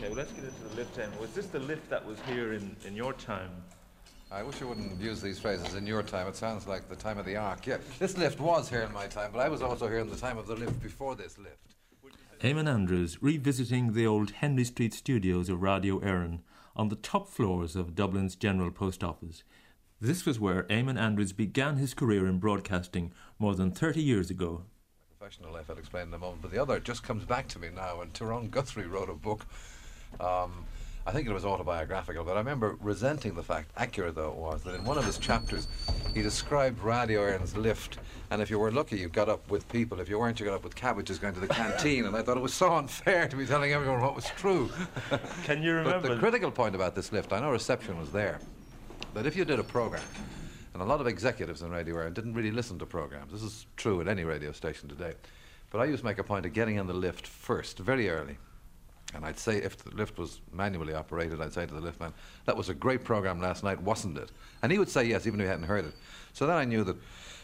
Okay, well, let's get into the lift then. Was this the lift that was here in, in your time? I wish you wouldn't use these phrases in your time. It sounds like the time of the Ark. Yeah, this lift was here in my time, but I was also here in the time of the lift before this lift. Eamon Andrews revisiting the old Henry Street studios of Radio Éireann on the top floors of Dublin's General Post Office. This was where Eamon Andrews began his career in broadcasting more than 30 years ago. Professional life, I'll explain in a moment, but the other just comes back to me now. And Tyrone Guthrie wrote a book. Um, I think it was autobiographical, but I remember resenting the fact, accurate though it was, that in one of his chapters he described Radio Ireland's lift, and if you were lucky, you got up with people. If you weren't, you got up with cabbages going to the canteen, and I thought it was so unfair to be telling everyone what was true. Can you remember? But the critical point about this lift, I know reception was there, but if you did a program, and a lot of executives in Radio Ireland didn't really listen to programs. This is true at any radio station today. But I used to make a point of getting in the lift first, very early. And I'd say if the lift was manually operated, I'd say to the liftman, that was a great program last night, wasn't it? And he would say yes, even if he hadn't heard it. So then I knew that,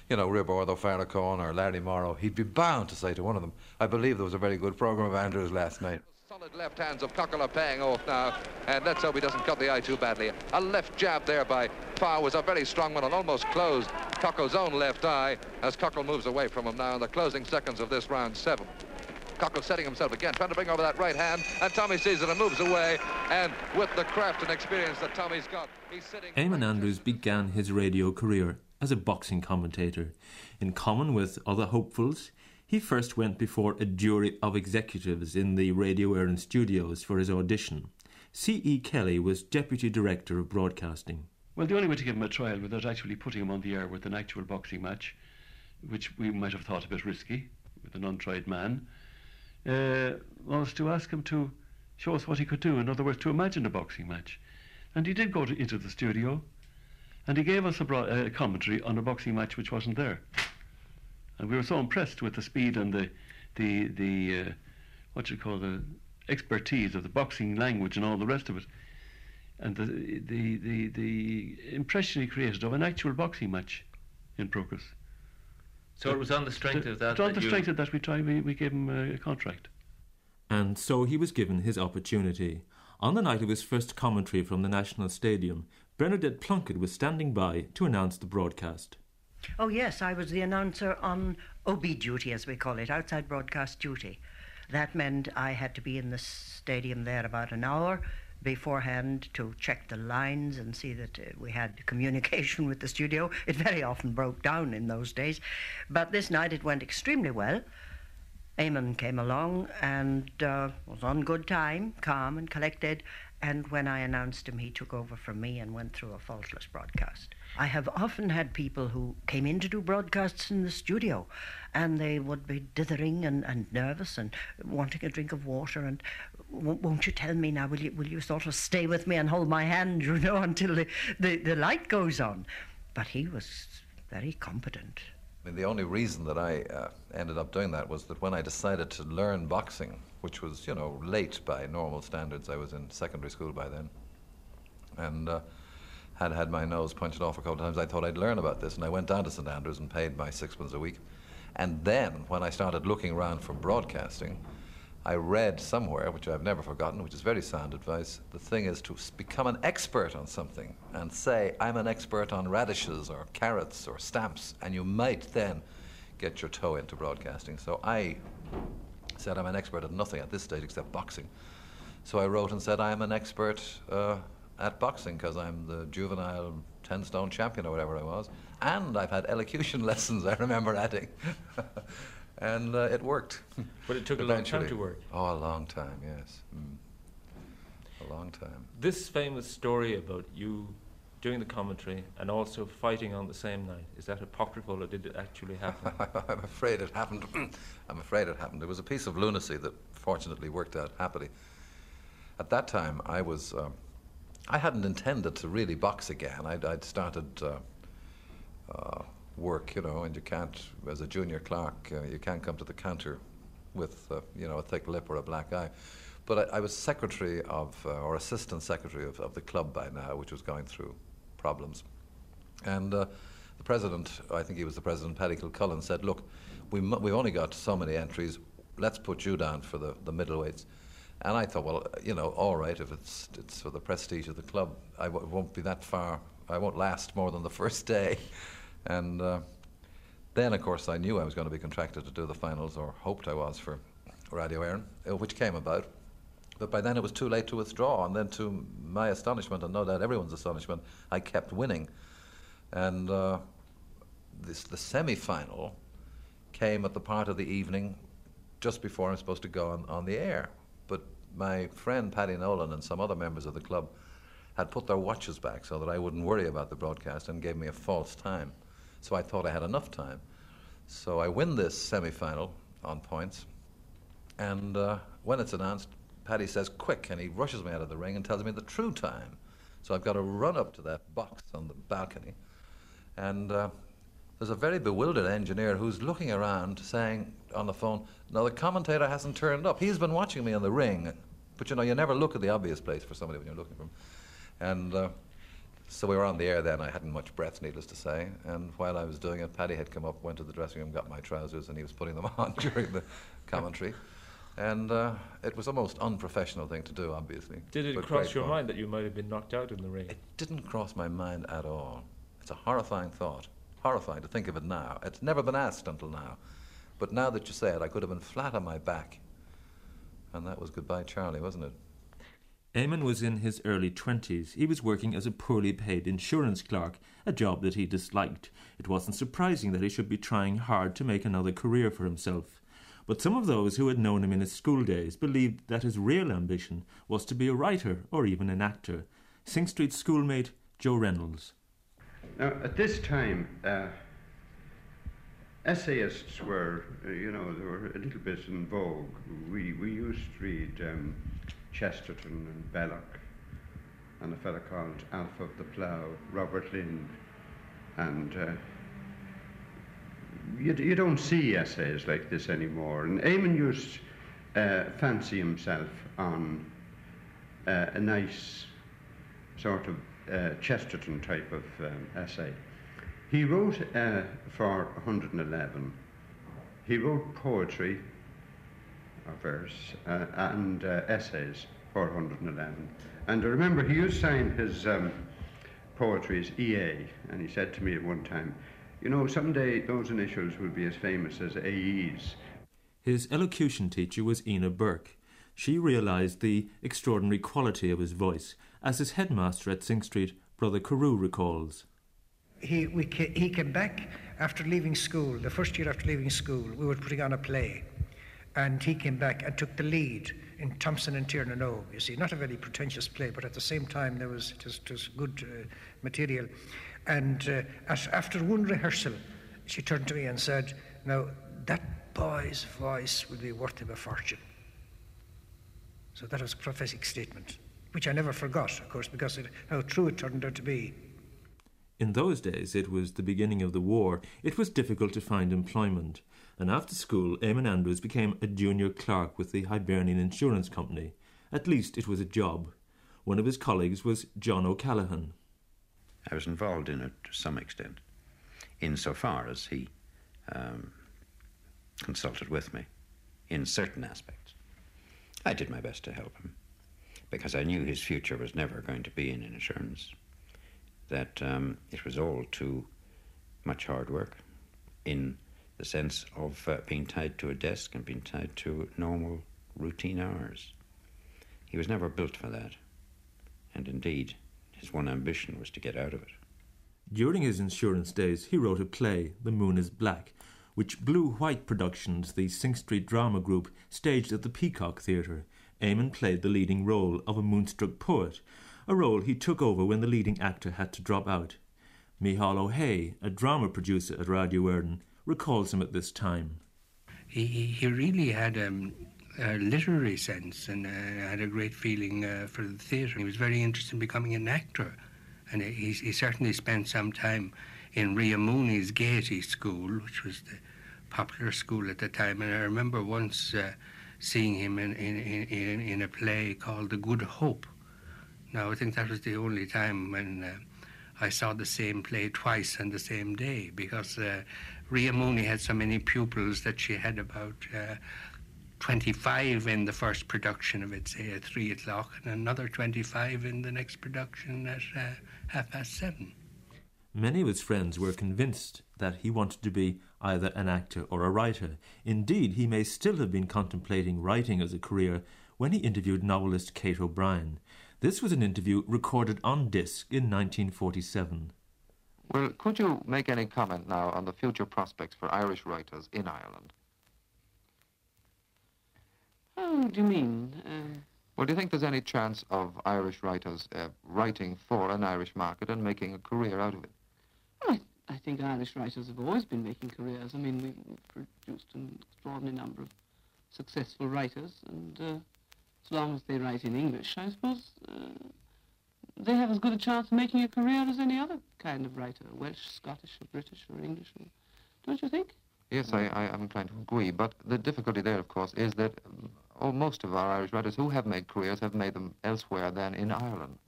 you know, Roibeárd Ó Faracháin or Larry Morrow, he'd be bound to say to one of them, I believe there was a very good program of Andrews last night. Solid left hands of Cockle are paying off now, and let's hope he doesn't cut the eye too badly. A left jab there by Farr was a very strong one and almost closed Cockle's own left eye as Cockle moves away from him now in the closing seconds of this round seven. Cockle setting himself again, trying to bring over that right hand, and Tommy sees it and moves away. And with the craft and experience that Tommy's got, he's sitting. Eamon Andrews began his radio career as a boxing commentator. In common with other hopefuls, he first went before a jury of executives in the Radio Éireann studios for his audition. C.E. Kelly was deputy director of broadcasting. Well, the only way to give him a trial without actually putting him on the air with an actual boxing match, which we might have thought a bit risky with an untried man, uh, was to ask him to show us what he could do. In other words, to imagine a boxing match. And he did go to, into the studio, and he gave us a, bro- commentary on a boxing match which wasn't there. And we were so impressed with the speed and the the the uh, what you call the expertise of the boxing language and all the rest of it, and the the the, the impression he created of an actual boxing match in Procris. So it was on the strength The- of that. it was on that the you- strength of that we tried. We, we gave him a, a contract. And so he was given his opportunity. On the night of his first commentary from the National Stadium, Bernadette Plunkett was standing by to announce the broadcast. Oh, yes, I was the announcer on OB duty, as we call it, outside broadcast duty. That meant I had to be in the stadium there about an hour beforehand to check the lines and see that uh, we had communication with the studio. It very often broke down in those days. But this night it went extremely well. Eamon came along and uh, was on good time, calm and collected. And when I announced him, he took over from me and went through a faultless broadcast. I have often had people who came in to do broadcasts in the studio and they would be dithering and, and nervous and wanting a drink of water and "W- won't you tell me now will you will you sort of stay with me and hold my hand you know until the, the, the light goes on but he was very competent I mean, the only reason that I uh, ended up doing that was that when I decided to learn boxing, which was, you know, late by normal standards, I was in secondary school by then, and uh, had had my nose punched off a couple of times, I thought I'd learn about this, and I went down to St Andrews and paid my sixpence a week. And then, when I started looking around for broadcasting, I read somewhere, which I've never forgotten, which is very sound advice. The thing is to become an expert on something and say, I'm an expert on radishes or carrots or stamps, and you might then get your toe into broadcasting. So I said, I'm an expert at nothing at this stage except boxing. So I wrote and said, I'm an expert uh, at boxing because I'm the juvenile 10 stone champion or whatever I was. And I've had elocution lessons, I remember adding. and uh, it worked. But it took a long time to work. Oh, a long time, yes. Mm. A long time. This famous story about you doing the commentary and also fighting on the same night, is that apocryphal or did it actually happen? I'm afraid it happened. I'm afraid it happened. It was a piece of lunacy that fortunately worked out happily. At that time, I was. Um, I hadn't intended to really box again. I'd, I'd started uh, uh, work, you know, and you can't, as a junior clerk, uh, you can't come to the counter with, uh, you know, a thick lip or a black eye. But I, I was secretary of, uh, or assistant secretary of, of the club by now, which was going through problems. And uh, the president, I think he was the president, Paddy Cullen, said, look, we mu- we've only got so many entries. Let's put you down for the, the middleweights. And I thought, well, you know, all right, if it's it's for the prestige of the club, I w- won't be that far. I won't last more than the first day. And uh, then, of course, I knew I was going to be contracted to do the finals, or hoped I was for Radio Éireann, uh, which came about. But by then it was too late to withdraw. And then, to my astonishment, and no doubt everyone's astonishment, I kept winning. And uh, this, the semi final came at the part of the evening just before I'm supposed to go on, on the air. But my friend Paddy Nolan and some other members of the club had put their watches back so that I wouldn't worry about the broadcast and gave me a false time. So I thought I had enough time. So I win this semi final on points. And uh, when it's announced, Paddy says, quick, and he rushes me out of the ring and tells me the true time. So I've got to run up to that box on the balcony. And uh, there's a very bewildered engineer who's looking around saying on the phone, No, the commentator hasn't turned up. He's been watching me in the ring. But you know, you never look at the obvious place for somebody when you're looking for him. And uh, so we were on the air then. I hadn't much breath, needless to say. And while I was doing it, Paddy had come up, went to the dressing room, got my trousers, and he was putting them on during the commentary. And uh, it was a most unprofessional thing to do, obviously. Did it cross your fun. mind that you might have been knocked out in the ring? It didn't cross my mind at all. It's a horrifying thought. Horrifying to think of it now. It's never been asked until now. But now that you say it, I could have been flat on my back. And that was goodbye, Charlie, wasn't it? Eamon was in his early twenties. He was working as a poorly paid insurance clerk, a job that he disliked. It wasn't surprising that he should be trying hard to make another career for himself. But some of those who had known him in his school days believed that his real ambition was to be a writer or even an actor. Synge Street schoolmate Joe Reynolds. Now, at this time, uh, essayists were, uh, you know, they were a little bit in vogue. We, we used to read um, Chesterton and Belloc, and a fellow called Alpha of the Plough, Robert Lynd, and uh, you, you don't see essays like this anymore. And Eamon used uh, fancy himself on uh, a nice sort of uh, Chesterton type of um, essay. He wrote uh, for 111. He wrote poetry, verse, uh, and uh, essays 411. And I remember he used to sign his um, poetry as EA, and he said to me at one time, you know, someday those initials will be as famous as AEs. His elocution teacher was Ina Burke. She realised the extraordinary quality of his voice, as his headmaster at Synge Street, Brother Carew, recalls. He, we he came back after leaving school, the first year after leaving school, we were putting on a play. And he came back and took the lead in Thompson and Tiernan. You see, not a very pretentious play, but at the same time there was, just, was good uh, material. And uh, as, after one rehearsal, she turned to me and said, Now, that boy's voice will be worth him a fortune. So that was a prophetic statement, which I never forgot, of course, because how true it turned out to be. In those days, it was the beginning of the war. It was difficult to find employment. And after school, Eamon Andrews became a junior clerk with the Hibernian Insurance Company. At least it was a job. One of his colleagues was John O'Callaghan. I was involved in it to some extent, insofar as he um, consulted with me in certain aspects. I did my best to help him because I knew his future was never going to be in insurance, that um, it was all too much hard work in the sense of uh, being tied to a desk and being tied to normal routine hours. He was never built for that, and indeed, his one ambition was to get out of it. During his insurance days, he wrote a play, The Moon is Black, which Blue White Productions, the Synge Street drama group, staged at the Peacock Theatre. Eamon played the leading role of a moonstruck poet, a role he took over when the leading actor had to drop out. Micheál Ó hAodha, a drama producer at Radio Éireann, recalls him at this time. He, he, really had um, a literary sense and uh, had a great feeling uh, for the theatre. He was very interested in becoming an actor, and he, he certainly spent some time in Ria Mooney's Gaiety School, which was the popular school at the time. And I remember once uh, seeing him in, in, in, in a play called The Good Hope. Now, I think that was the only time when uh, I saw the same play twice on the same day because uh, Ria Mooney had so many pupils that she had about uh, 25 in the first production of it, say at 3 o'clock, and another 25 in the next production at uh, half past 7. Many of his friends were convinced that he wanted to be either an actor or a writer. Indeed, he may still have been contemplating writing as a career when he interviewed novelist Kate O'Brien. This was an interview recorded on disc in 1947. Well, could you make any comment now on the future prospects for Irish writers in Ireland? How do you mean? Uh, well, do you think there's any chance of Irish writers uh, writing for an Irish market and making a career out of it? Well, I, I, think Irish writers have always been making careers. I mean, we've produced an extraordinary number of successful writers, and uh, as long as they write in English, I suppose uh, they have as good a chance of making a career as any other kind of writer, Welsh, Scottish, or British, or English. Don't you think? Yes, I, I am inclined to agree, but the difficulty there, of course, is that oh, most of our Irish writers who have made careers have made them elsewhere than in Ireland.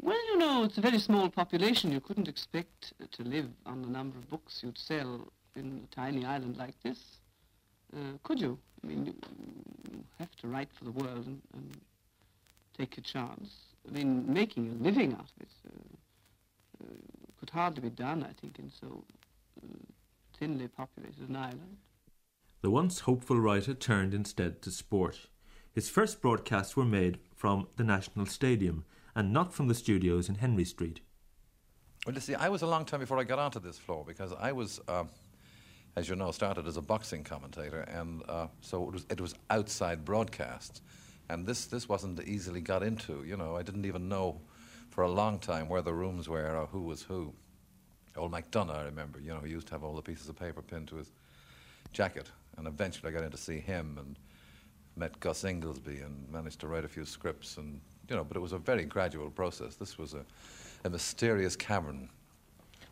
Well, you know, it's a very small population. You couldn't expect to live on the number of books you'd sell in a tiny island like this, uh, could you? I mean, you, you, have to write for the world and, and, take your chance. I mean, making a living out of it uh, uh, could hardly be done, I think, in so uh, thinly populated an island. The once hopeful writer turned instead to sport. His first broadcasts were made from the National Stadium and not from the studios in Henry Street. Well, you see, I was a long time before I got onto this floor because I was, uh, as you know, started as a boxing commentator, and uh, so it was, it was outside broadcasts, and this this wasn't easily got into. You know, I didn't even know for a long time where the rooms were or who was who. Old McDonough, I remember, you know, he used to have all the pieces of paper pinned to his jacket, and eventually I got in to see him and met Gus Inglesby and managed to write a few scripts, and you know, but it was a very gradual process. This was a, a mysterious cavern.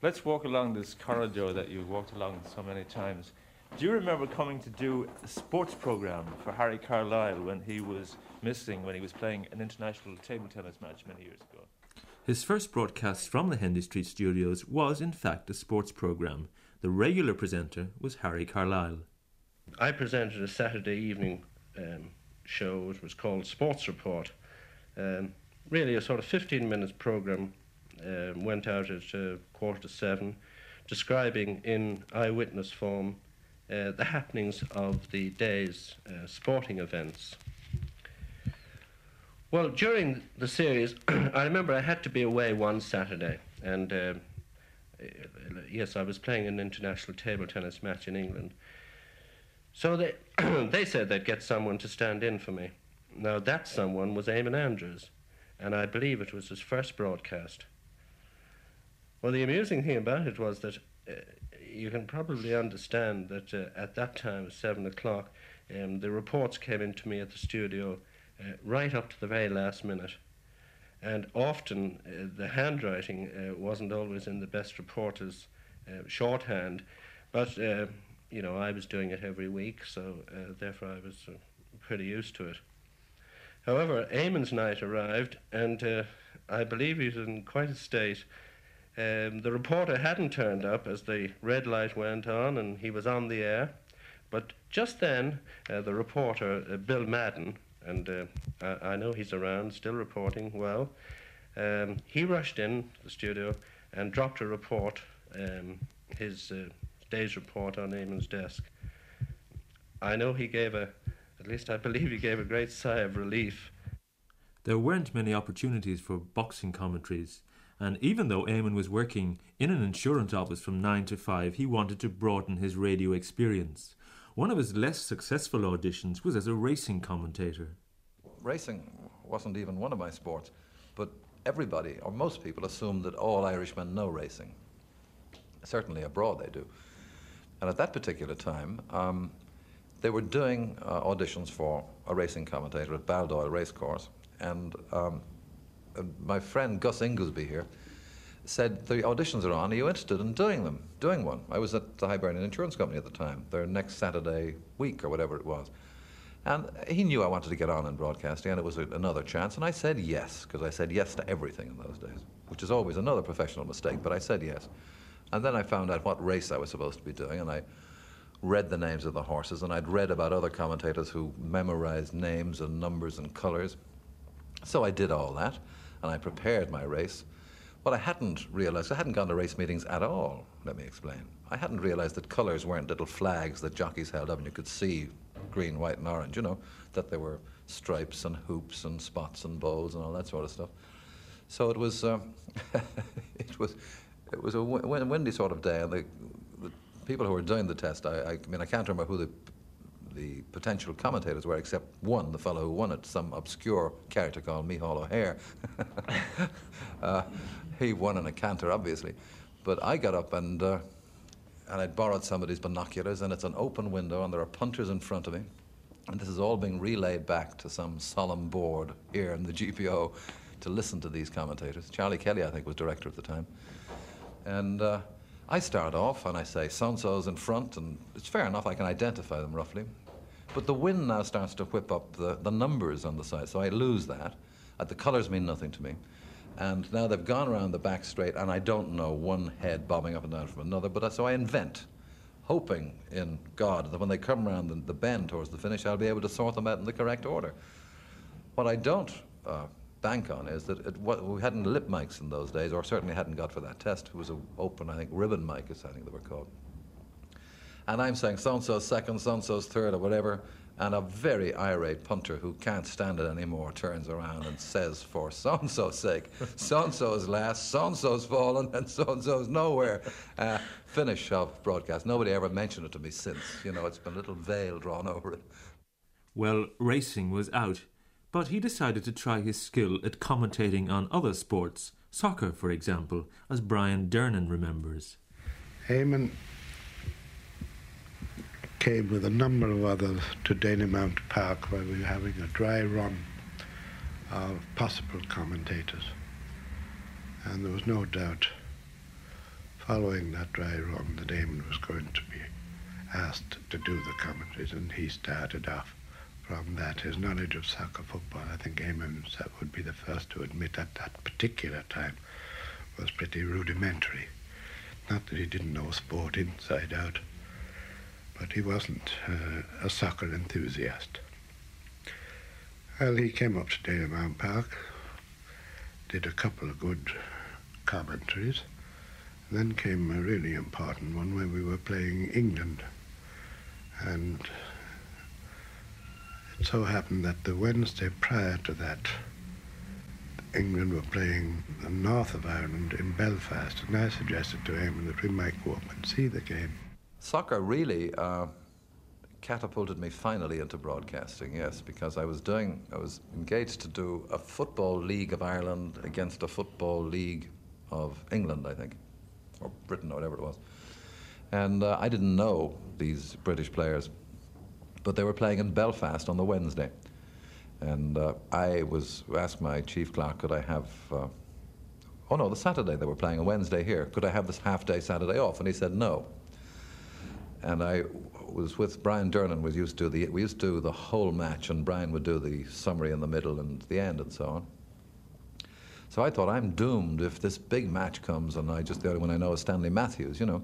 Let's walk along this corridor that you've walked along so many times. Do you remember coming to do a sports program for Harry Carlisle when he was missing, when he was playing an international table tennis match many years ago? His first broadcast from the Henry Street studios was, in fact, a sports program. The regular presenter was Harry Carlisle. I presented a Saturday evening um, show. It was called Sports Report. Um, really, a sort of 15 minutes program um, went out at uh, quarter to seven, describing in eyewitness form uh, the happenings of the day's uh, sporting events. Well, during the series, I remember I had to be away one Saturday, and uh, yes, I was playing an international table tennis match in England. So they they said they'd get someone to stand in for me. Now that someone was Eamon Andrews, and I believe it was his first broadcast. Well, the amusing thing about it was that uh, you can probably understand that uh, at that time, seven o'clock, um, the reports came into me at the studio uh, right up to the very last minute. And often uh, the handwriting uh, wasn't always in the best reporter's shorthand, but you know I was doing it every week, so therefore I was pretty used to it. However, Eamon's night arrived, and uh, I believe he was in quite a state. Um, the reporter hadn't turned up as the red light went on, and he was on the air. But just then, uh, the reporter, uh, Bill Madden, and uh, I, I, know he's around, still reporting well. Um, he rushed in the studio and dropped a report, um, his uh, day's report on Eamon's desk. I know he gave a, at least I believe he gave a great sigh of relief. There weren't many opportunities for boxing commentaries, and even though Eamon was working in an insurance office from 9 to 5, he wanted to broaden his radio experience. One of his less successful auditions was as a racing commentator. Racing wasn't even one of my sports, but everybody, or most people, assume that all Irishmen know racing. Certainly abroad they do. And at that particular time, um, they were doing uh, auditions for a racing commentator at Baldoyle Racecourse. And, um, Uh, my friend Gus Inglesby here said, the auditions are on, are you interested in doing them, doing one? I was at the Hibernian Insurance Company at the time, their next Saturday week or whatever it was. And he knew I wanted to get on in broadcasting, and it was a, another chance, and I said yes, because I said yes to everything in those days, which is always another professional mistake, but I said yes. And then I found out what race I was supposed to be doing, and I read the names of the horses, and I'd read about other commentators who memorized names and numbers and colours. So I did all that, and I prepared my race. What I hadn't realised, I hadn't gone to race meetings at all, let me explain. I hadn't realised that colours weren't little flags that jockeys held up and you could see green, white, and orange, you know, that there were stripes and hoops and spots and bows and all that sort of stuff. So it was, um, it was, it was a windy sort of day, and the, the people who were doing the test, I, I, mean, I can't remember who the the potential commentators were, except one, the fellow who won it, some obscure character called Micheál O'Hehir. uh, he won in a canter, obviously. But I got up and, uh, and I'd borrowed somebody's binoculars, and it's an open window, and there are punters in front of me. And this is all being relayed back to some solemn board here in the GPO to listen to these commentators. Charlie Kelly, I think, was director at the time. And uh, I start off and I say, so and so's in front, and it's fair enough, I can identify them roughly. But the wind now starts to whip up the, the numbers on the side, so I lose that. Uh, the colours mean nothing to me. And now they've gone around the back straight, and I don't know one head bobbing up and down from another, but uh, so I invent, hoping in God that when they come around the, the bend towards the finish, I'll be able to sort them out in the correct order. What I don't uh, bank on is that it, what, we hadn't lip mics in those days, or certainly hadn't got for that test. It was an open, I think, ribbon mic is I think they were called. And I'm saying so and so's second, so and so's third, or whatever. And a very irate punter who can't stand it anymore turns around and says, for so and so's sake, so and so's last, so and so's fallen, and so and so's nowhere. Uh, finish of broadcast. Nobody ever mentioned it to me since. You know, it's been a little veil drawn over it. Well, racing was out but he decided to try his skill at commentating on other sports, soccer, for example, as Brian Dernan remembers. Eamon came with a number of others to Dalymount Park where we were having a dry run of possible commentators. And there was no doubt, following that dry run, that Eamon was going to be asked to do the commentaries, and he started off from that. His knowledge of soccer football, I think himself would be the first to admit at that particular time, was pretty rudimentary. Not that he didn't know sport inside out, but he wasn't uh, a soccer enthusiast. Well, he came up to Dalymount Park, did a couple of good commentaries, then came a really important one where we were playing England. And it so happened that the Wednesday prior to that, England were playing the north of Ireland in Belfast, and I suggested to him that we might go up and see the game. Soccer really uh, catapulted me finally into broadcasting, yes, because I was doing, I was engaged to do a football league of Ireland against a football league of England, I think, or Britain, or whatever it was. And uh, I didn't know these British players but they were playing in Belfast on the Wednesday. And uh, I was asked my chief clerk, could I have, uh, oh no, the Saturday they were playing a Wednesday here, could I have this half day Saturday off? And he said no. And I was with Brian Dernan, we used to the, we used to do the whole match, and Brian would do the summary in the middle and the end and so on. So I thought, I'm doomed if this big match comes and I just, the only one I know is Stanley Matthews, you know.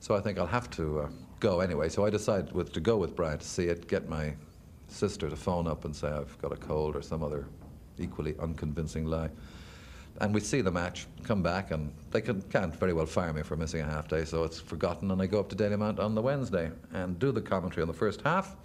So I think I'll have to uh, go anyway. So I decided with, to go with Brian to see it, get my sister to phone up and say I've got a cold or some other equally unconvincing lie. And we see the match, come back, and they can, can't very well fire me for missing a half day, so it's forgotten. And I go up to Dalymount on the Wednesday and do the commentary on the first half.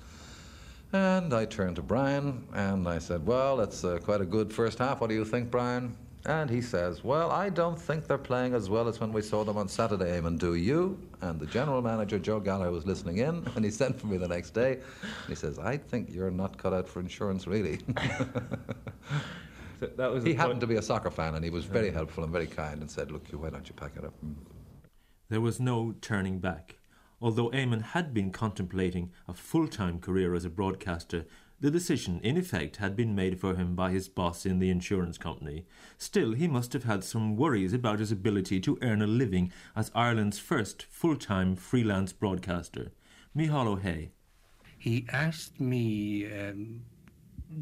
And I turned to Brian and I said, Well, it's uh, quite a good first half. What do you think, Brian? And he says, Well, I don't think they're playing as well as when we saw them on Saturday, Eamon. Do you? And the general manager, Joe Gallagher, was listening in, and he sent for me the next day. And he says, I think you're not cut out for insurance, really. so that was he happened point. to be a soccer fan, and he was very helpful and very kind and said, Look, why don't you pack it up? There was no turning back. Although Eamon had been contemplating a full time career as a broadcaster the decision, in effect, had been made for him by his boss in the insurance company. Still, he must have had some worries about his ability to earn a living as Ireland's first full time freelance broadcaster. Micheál Ó hAodha. He asked me um,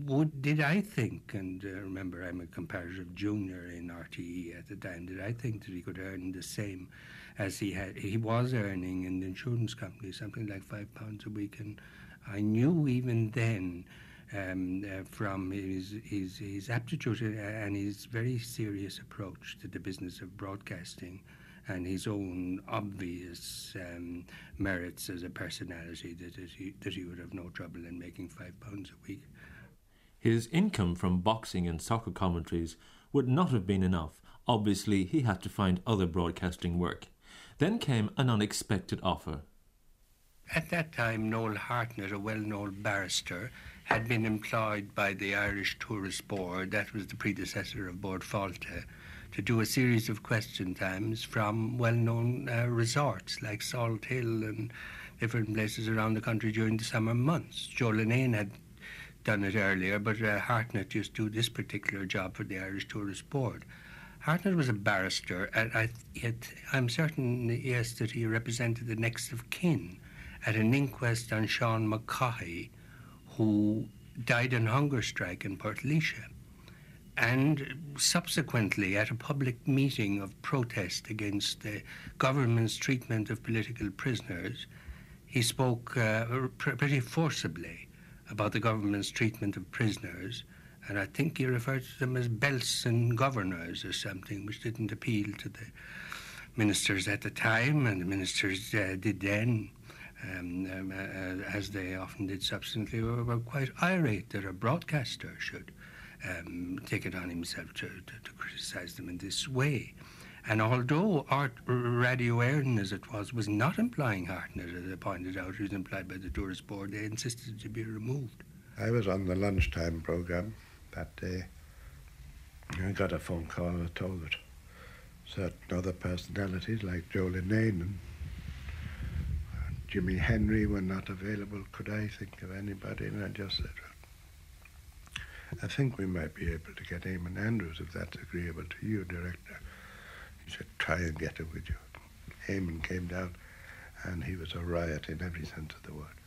would did I think, and uh, remember I'm a comparative junior in RTE at the time, did I think that he could earn the same as he had he was earning in the insurance company, something like five pounds a week, and I knew even then. Um, uh, from his, his, his aptitude and his very serious approach to the business of broadcasting and his own obvious um, merits as a personality that, that, he, that he would have no trouble in making five pounds a week. His income from boxing and soccer commentaries would not have been enough. Obviously, he had to find other broadcasting work. Then came an unexpected offer. At that time, Noel Hartnett, a well known barrister, had been employed by the Irish Tourist Board, that was the predecessor of Bord Fáilte, to do a series of question times from well known uh, resorts like Salt Hill and different places around the country during the summer months. Joe Linnane had done it earlier, but uh, Hartnett used to do this particular job for the Irish Tourist Board. Hartnett was a barrister, and yet I, am certain, yes, that he represented the next of kin at an inquest on Sean McCaughey, who died in hunger strike in Portlaoise. And subsequently, at a public meeting of protest against the government's treatment of political prisoners, he spoke uh, pr- pretty forcibly about the government's treatment of prisoners and I think he referred to them as belts and governors or something, which didn't appeal to the ministers at the time, and the ministers uh, did then. Um, um, uh, as they often did subsequently, were, were, quite irate that a broadcaster should um, take it on himself to, to, to criticise them in this way. And although Art Radio Éireann, as it was, was not implying Hartnett, as I pointed out, it was employed by the Tourist Board, they insisted to be removed. I was on the lunchtime programme that day. I got a phone call and I told it. Certain other personalities like Joe Linnane and Jimmy Henry were not available. Could I think of anybody? And I just said, I think we might be able to get Eamon Andrews if that's agreeable to you, Director. He said, try and get him, would you? Eamon came down and he was a riot in every sense of the word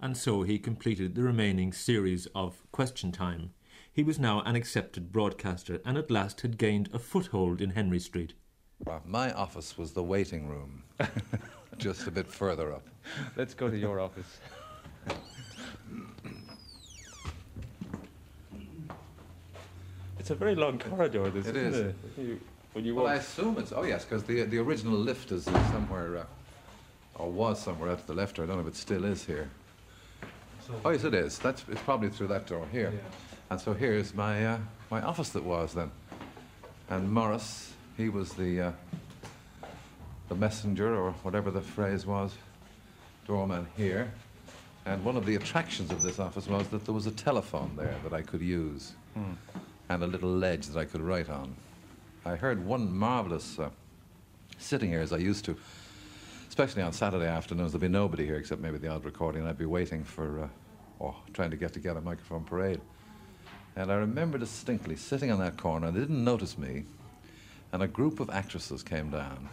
and so he completed the remaining series of Question Time. He was now an accepted broadcaster and at last had gained a foothold in Henry Street. Well, my office was the waiting room, just a bit further up. Let's go to your office. it's a very long corridor, this, it isn't is. it? You, when you well, walk. I assume it's. Oh, yes, because the, the original lift is somewhere, uh, or was somewhere out to the left, or I don't know if it still is here. Oh yes, it is. That's it's probably through that door here. Yeah. And so here's my uh, my office that was then. And Morris, he was the uh, the messenger or whatever the phrase was, doorman here. And one of the attractions of this office was that there was a telephone there that I could use, hmm. and a little ledge that I could write on. I heard one marvelous uh, sitting here as I used to especially on Saturday afternoons, there'd be nobody here except maybe the odd recording. and I'd be waiting for, uh, or trying to get together microphone parade. And I remember distinctly sitting on that corner, and they didn't notice me, and a group of actresses came down.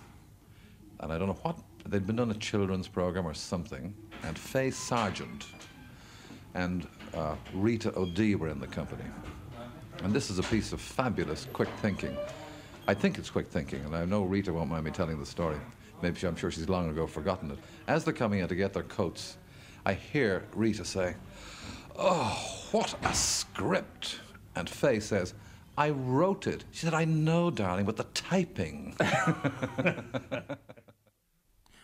And I don't know what, they'd been on a children's program or something, and Faye Sargent and uh, Rita O'Dea were in the company. And this is a piece of fabulous quick thinking. I think it's quick thinking, and I know Rita won't mind me telling the story. Maybe I'm sure she's long ago forgotten it. As they're coming in to get their coats, I hear Rita say, Oh, what a script. And Faye says, I wrote it. She said, I know, darling, but the typing.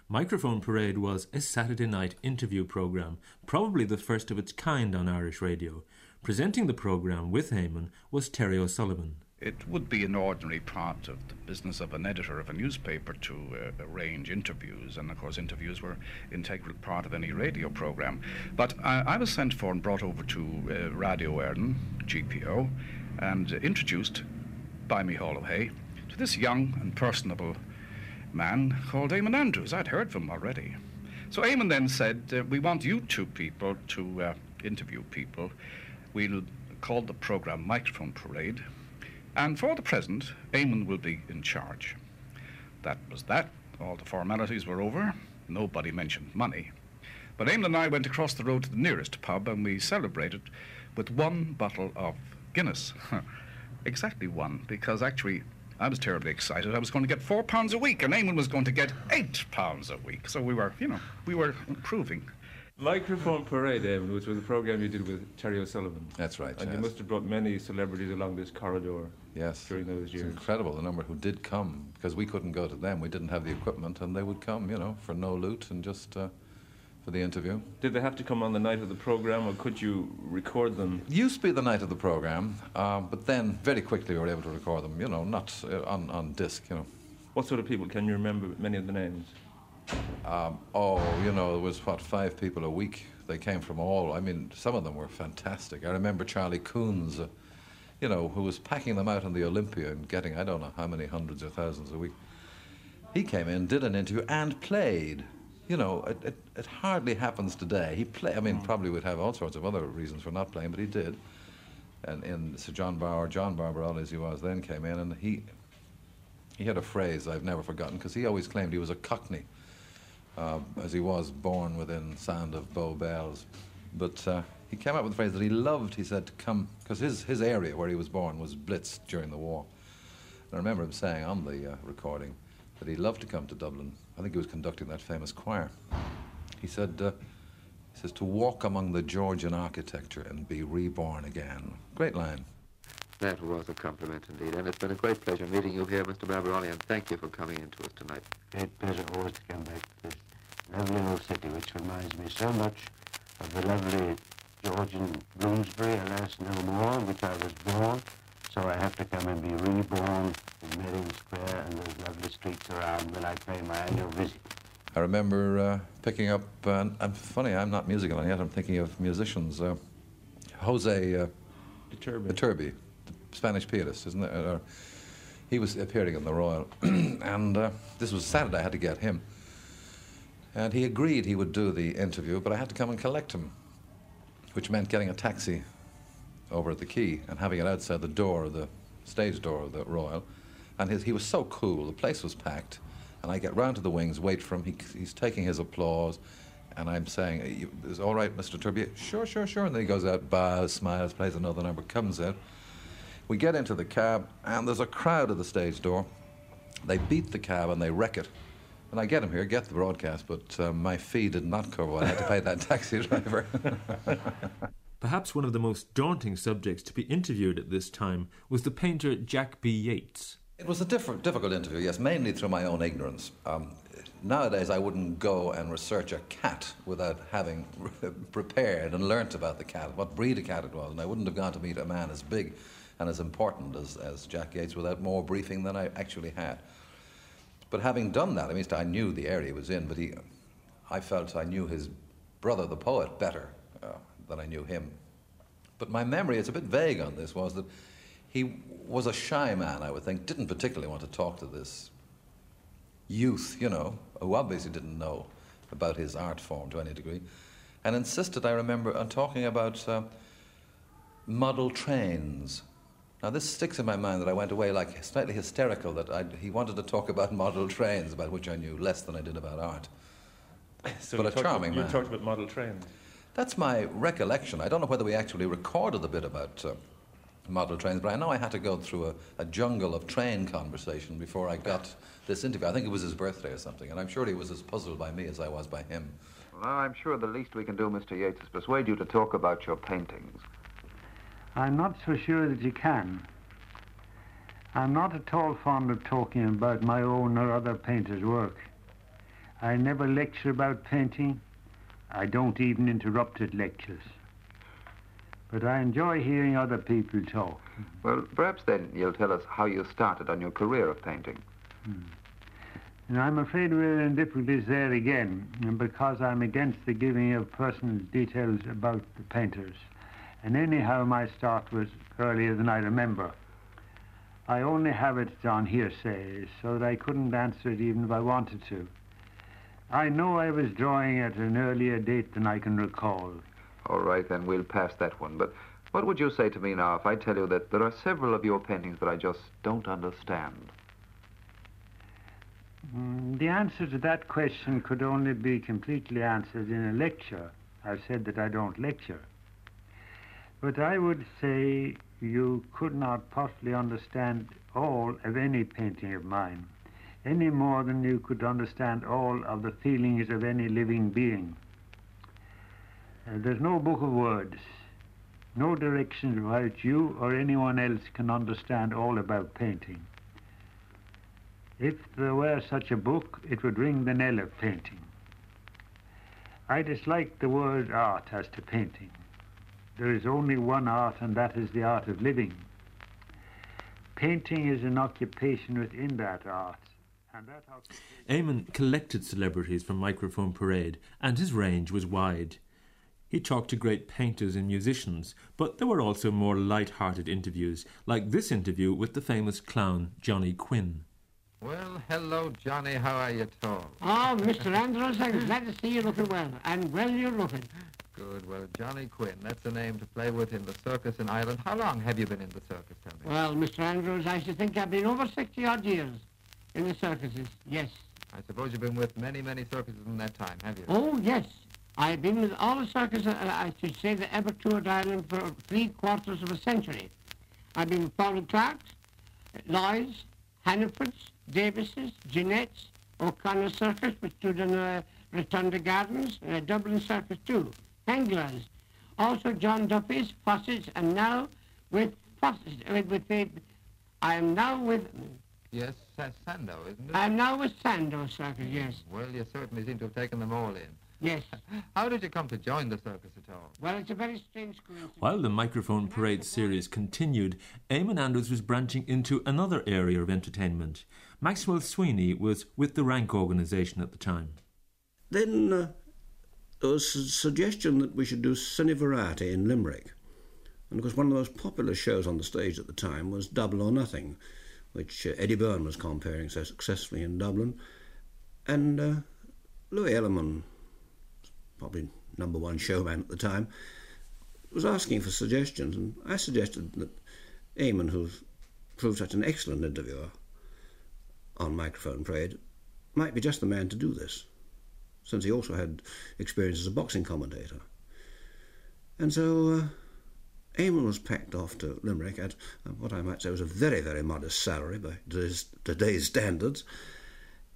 Microphone Parade was a Saturday night interview programme, probably the first of its kind on Irish radio. Presenting the programme with Eamon was Terry O'Sullivan. It would be an ordinary part of the business of an editor of a newspaper to uh, arrange interviews, and of course, interviews were integral part of any radio program. But I, I was sent for and brought over to uh, Radio Éireann, GPO, and introduced by Micheál Ó Sé to this young and personable man called Eamon Andrews. I'd heard from him already. So Eamon then said, uh, We want you two people to uh, interview people. We'll call the program Microphone Parade. And for the present, Eamon will be in charge. That was that. All the formalities were over. Nobody mentioned money. But Eamon and I went across the road to the nearest pub and we celebrated with one bottle of Guinness. exactly one, because actually I was terribly excited. I was going to get four pounds a week, and Eamon was going to get eight pounds a week. So we were, you know, we were improving. Microphone Parade, Eamon, which was a program you did with Terry O'Sullivan. That's right. And you must have brought many celebrities along this corridor. Yes. During those It's incredible the number who did come because we couldn't go to them. We didn't have the equipment, and they would come, you know, for no loot and just uh, for the interview. Did they have to come on the night of the program, or could you record them? Used to be the night of the program, uh, but then very quickly we were able to record them, you know, not uh, on, on disc, you know. What sort of people can you remember? Many of the names. Um, oh, you know, there was what five people a week. They came from all. I mean, some of them were fantastic. I remember Charlie Kunz, uh, you know, who was packing them out in the Olympia and getting I don't know how many hundreds or thousands a week. He came in, did an interview, and played. You know, it, it, it hardly happens today. He play. I mean, probably would have all sorts of other reasons for not playing, but he did. And in Sir John Bauer, John Barbirolli, as he was then, came in, and he he had a phrase I've never forgotten because he always claimed he was a Cockney uh, as he was born within sound of Bow Bells. But uh, he came up with a phrase that he loved, he said, to come, because his, his area where he was born was blitzed during the war. And I remember him saying on the uh, recording that he loved to come to Dublin. I think he was conducting that famous choir. He said, uh, he says, to walk among the Georgian architecture and be reborn again. Great line. That was a compliment indeed, and it's been a great pleasure meeting you here, Mr. Barbirolli, and thank you for coming in to us tonight. Great pleasure always to come back to this lovely little city, which reminds me so much of the lovely Georgian Bloomsbury, alas, no more, in which I was born. So I have to come and be reborn in Merrion Square and those lovely streets around when I pay my annual visit. I remember uh, picking up, uh, I'm funny, I'm not musical, and yet I'm thinking of musicians. Uh, Jose uh, Iturbi. Iturbi, the Spanish pianist, isn't it? Uh, he was appearing in the Royal, and uh, this was Saturday, I had to get him. And he agreed he would do the interview, but I had to come and collect him, which meant getting a taxi over at the quay and having it outside the door of the stage door of the Royal. And his, he was so cool, the place was packed. And I get round to the wings, wait for him. He, he's taking his applause. And I'm saying, "You- Is all right, Mr. Iturbi? Sure, sure, sure. And then he goes out, bows, smiles, plays another number, comes out. We get into the cab, and there's a crowd at the stage door. They beat the cab and they wreck it. And I get him here, get the broadcast, but uh, my fee did not cover what I had to pay that taxi driver. Perhaps one of the most daunting subjects to be interviewed at this time was the painter Jack B. Yeats. It was a different, difficult interview, yes, mainly through my own ignorance. Um, nowadays, I wouldn't go and research a cat without having prepared and learnt about the cat, what breed of cat it was, and I wouldn't have gone to meet a man as big and as important as, as Jack Yeats without more briefing than I actually had. But having done that, I mean, I knew the area he was in, but he, I felt I knew his brother, the poet, better uh, than I knew him. But my memory, it's a bit vague on this, was that he was a shy man, I would think, didn't particularly want to talk to this youth, you know, who obviously didn't know about his art form to any degree, and insisted, I remember, on talking about uh, model trains. Now, this sticks in my mind that I went away like slightly hysterical that I, he wanted to talk about model trains, about which I knew less than I did about art. So but a talked- charming you man. talked about model trains. That's my recollection. I don't know whether we actually recorded the bit about uh, model trains, but I know I had to go through a, a jungle of train conversation before I got this interview. I think it was his birthday or something, and I'm sure he was as puzzled by me as I was by him. Well, I'm sure the least we can do, Mr. Yeats, is persuade you to talk about your paintings. I'm not so sure that you can. I'm not at all fond of talking about my own or other painters' work. I never lecture about painting. I don't even interrupt at lectures. But I enjoy hearing other people talk. Well, perhaps then you'll tell us how you started on your career of painting. Hmm. And I'm afraid we're in difficulties there again, and because I'm against the giving of personal details about the painters. And anyhow, my start was earlier than I remember. I only have it on hearsay, so that I couldn't answer it even if I wanted to. I know I was drawing at an earlier date than I can recall. All right, then we'll pass that one. But what would you say to me now if I tell you that there are several of your paintings that I just don't understand? Mm, The answer to that question could only be completely answered in a lecture. I've said that I don't lecture. But I would say you could not possibly understand all of any painting of mine, any more than you could understand all of the feelings of any living being. Uh, there's no book of words, no directions by which you or anyone else can understand all about painting. If there were such a book, it would ring the knell of painting. I dislike the word art as to painting. There is only one art, and that is the art of living. Painting is an occupation within that art. And that Eamon collected celebrities for Microphone Parade, and his range was wide. He talked to great painters and musicians, but there were also more light-hearted interviews, like this interview with the famous clown Johnny Quinn. Well, hello, Johnny. How are you, Tom? Oh, Mr. Andrews, I'm glad to see you looking well. And well you're looking. Good. Well, Johnny Quinn, that's a name to play with in the circus in Ireland. How long have you been in the circus, tell me? Well, Mr. Andrews, I should think I've been over 60 odd years in the circuses, yes. I suppose you've been with many, many circuses in that time, have you? Oh, yes. I've been with all the circuses, uh, I should say, that ever toured Ireland for three quarters of a century. I've been with Paul Clark's, Lloyd's, Hannaford's, Davis's, Jeanette's, O'Connor Circus, which stood in uh, Rotunda Gardens, and a Dublin Circus too, Angler's. Also John Duffy's, Fossett's, and now with Fossett's, uh, with, with, with I am now with... Yes, Sandow, isn't it? I am now with Sandow Circus, mm. yes. Well, you certainly seem to have taken them all in. Yes. How did you come to join the circus at all? Well, it's a very strange coincidence. While the Microphone Parade series continued, Eamon Andrews was branching into another area of entertainment. Maxwell Sweeney was with the Rank organisation at the time. Then uh, there was a suggestion that we should do cine variety in Limerick. And of course, one of the most popular shows on the stage at the time was Double or Nothing, which uh, Eddie Byrne was comparing so successfully in Dublin. And uh, Louis Elliman probably number one showman at the time, was asking for suggestions, and I suggested that Eamon, who's proved such an excellent interviewer on microphone parade, might be just the man to do this, since he also had experience as a boxing commentator. And so uh, was packed off to Limerick at uh, what I might say was a very, very modest salary by today's, today's standards.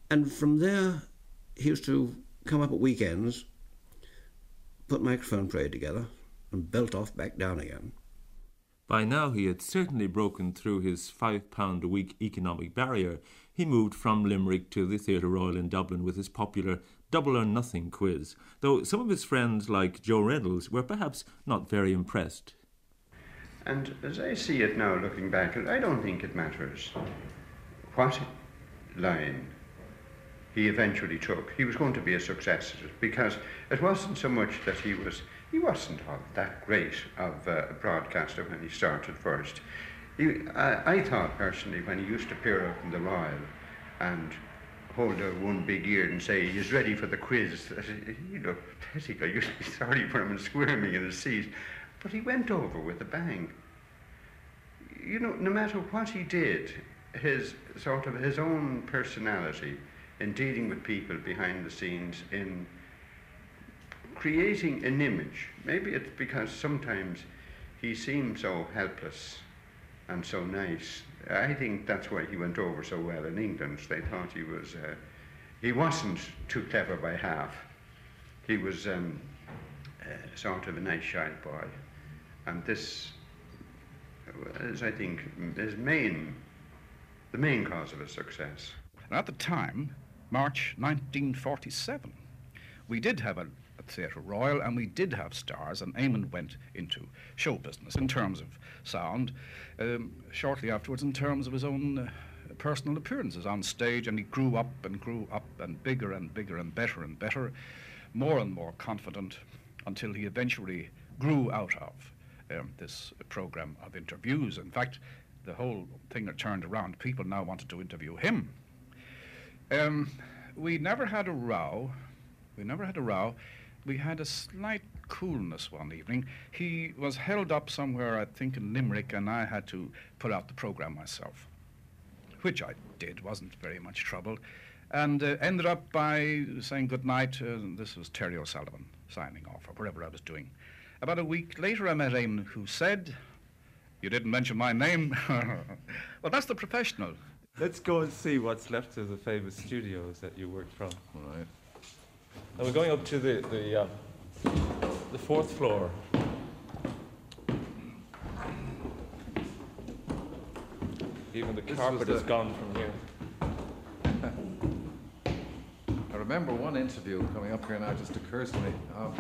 And from there, he used to come up at weekends put microphone parade together, and belt off back down again. By now, he had certainly broken through his five pound a week economic barrier. He moved from Limerick to the Theatre Royal in Dublin with his popular Double or Nothing quiz, though some of his friends, like Joe Reynolds, were perhaps not very impressed. And as I see it now, looking back, I don't think it matters what line he eventually took. He was going to be a success because it wasn't so much that he was he wasn't all that great of a broadcaster when he started first. He, I, I, thought personally when he used to appear up in the Royal and hold out one big ear and say he's ready for the quiz, he looked pathetic. I used to be sorry for him and squirming in his seat, but he went over with a bang. You know, no matter what he did, his sort of his own personality in dealing with people behind the scenes, in creating an image. Maybe it's because sometimes he seemed so helpless and so nice. I think that's why he went over so well in England. They thought he was, uh, he wasn't too clever by half. He was um, uh, sort of a nice, shy boy. And this was, I think, his main, the main cause of his success. At the time, March 1947. We did have a, a Theatre Royal and we did have stars, and Eamon went into show business in terms of sound. Um, shortly afterwards, in terms of his own uh, personal appearances on stage, and he grew up and grew up and bigger and bigger and better and better, more and more confident, until he eventually grew out of um, this program of interviews. In fact, the whole thing had turned around. People now wanted to interview him um, we never had a row. We never had a row. We had a slight coolness one evening. He was held up somewhere, I think in Limerick, and I had to put out the program myself, which I did. wasn't very much trouble, and uh, ended up by saying good night. Uh, this was Terry O'Sullivan signing off, or whatever I was doing. About a week later, I met Eamon, who said, You didn't mention my name. well, that's the professional. Let's go and see what's left of the famous studios that you worked from. All right. And we're going up to the the, uh, the fourth floor. Even the This carpet was is gone from here. I remember one interview coming up here now, it just occurs to me, um,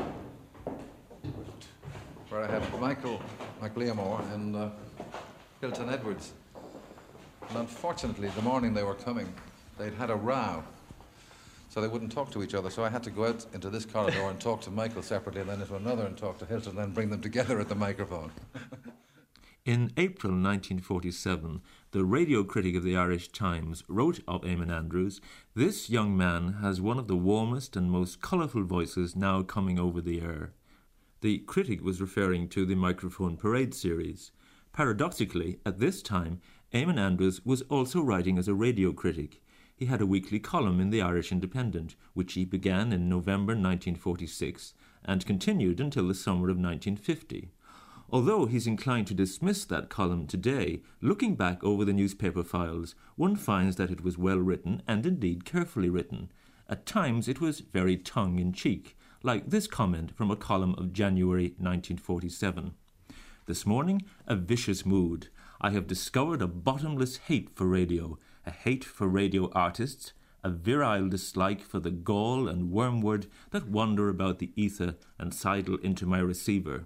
where I had Michael Mac Liammóir and uh, Hilton Edwards. And unfortunately, the morning they were coming, they'd had a row. So they wouldn't talk to each other. So I had to go out into this corridor and talk to Michael separately, and then into another and talk to Hilton, and then bring them together at the microphone. In April 1947, the radio critic of the Irish Times wrote of Eamon Andrews This young man has one of the warmest and most colourful voices now coming over the air. The critic was referring to the Microphone Parade series. Paradoxically, at this time, Eamon Andrews was also writing as a radio critic. He had a weekly column in the Irish Independent, which he began in November 1946 and continued until the summer of 1950. Although he's inclined to dismiss that column today, looking back over the newspaper files, one finds that it was well written and indeed carefully written. At times it was very tongue in cheek, like this comment from a column of January 1947. This morning, a vicious mood. I have discovered a bottomless hate for radio, a hate for radio artists, a virile dislike for the gall and wormwood that wander about the ether and sidle into my receiver.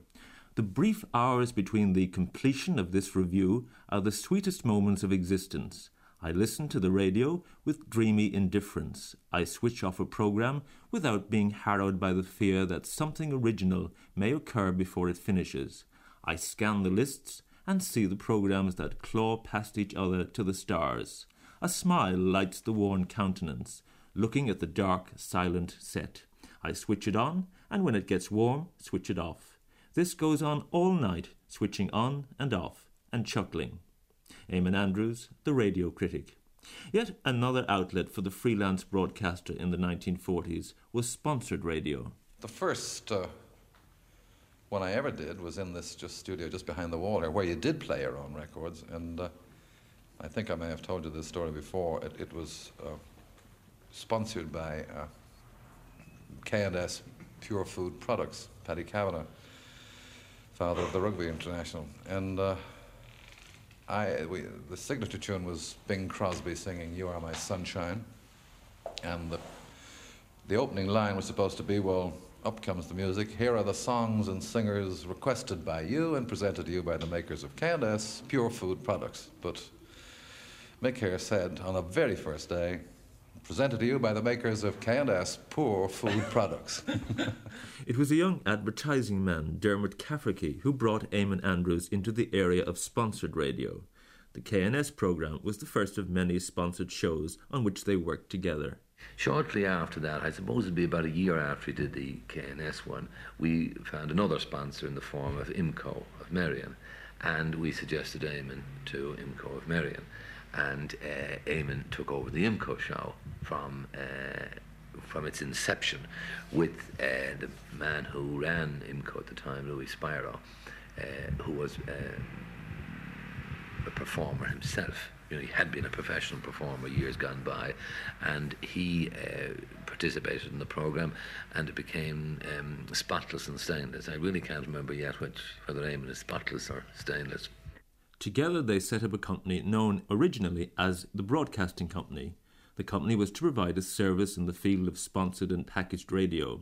The brief hours between the completion of this review are the sweetest moments of existence. I listen to the radio with dreamy indifference. I switch off a program without being harrowed by the fear that something original may occur before it finishes. I scan the lists and see the programs that claw past each other to the stars. A smile lights the worn countenance, looking at the dark, silent set. I switch it on, and when it gets warm, switch it off. This goes on all night, switching on and off, and chuckling. Eamon Andrews, the radio critic. Yet another outlet for the freelance broadcaster in the 1940s was sponsored radio. The first uh, one I ever did was in this just studio just behind the wall here, where you did play your own records. And uh, I think I may have told you this story before. It, it was uh, sponsored by uh, K&S Pure Food Products, Paddy Kavanagh, father of the Rugby International. And uh, I, we, the signature tune was Bing Crosby singing "You Are My Sunshine," and the the opening line was supposed to be, "Well, up comes the music. Here are the songs and singers requested by you and presented to you by the makers of K&S Pure Food Products." But Mick Hare said on the very first day, "Presented to you by the makers of K&S Poor Food Products." It was a young advertising man, Dermot Cafferty, who brought Eamon Andrews into the area of sponsored radio. The K&S programme was the first of many sponsored shows on which they worked together. Shortly after that, I suppose it'd be about a year after we did the K&S one, we found another sponsor in the form of IMCO of Merrion, and we suggested Eamon to IMCO of Merrion, and uh, Eamon took over the IMCO show from uh, from its inception with uh, the man who ran IMCO at the time, Louis Spiro, uh, who was uh, a performer himself. You know, he had been a professional performer years gone by, and he uh, participated in the program, and it became um, spotless and stainless. I really can't remember yet which whether Eamon is spotless or stainless. Together, they set up a company known originally as the Broadcasting Company. The company was to provide a service in the field of sponsored and packaged radio.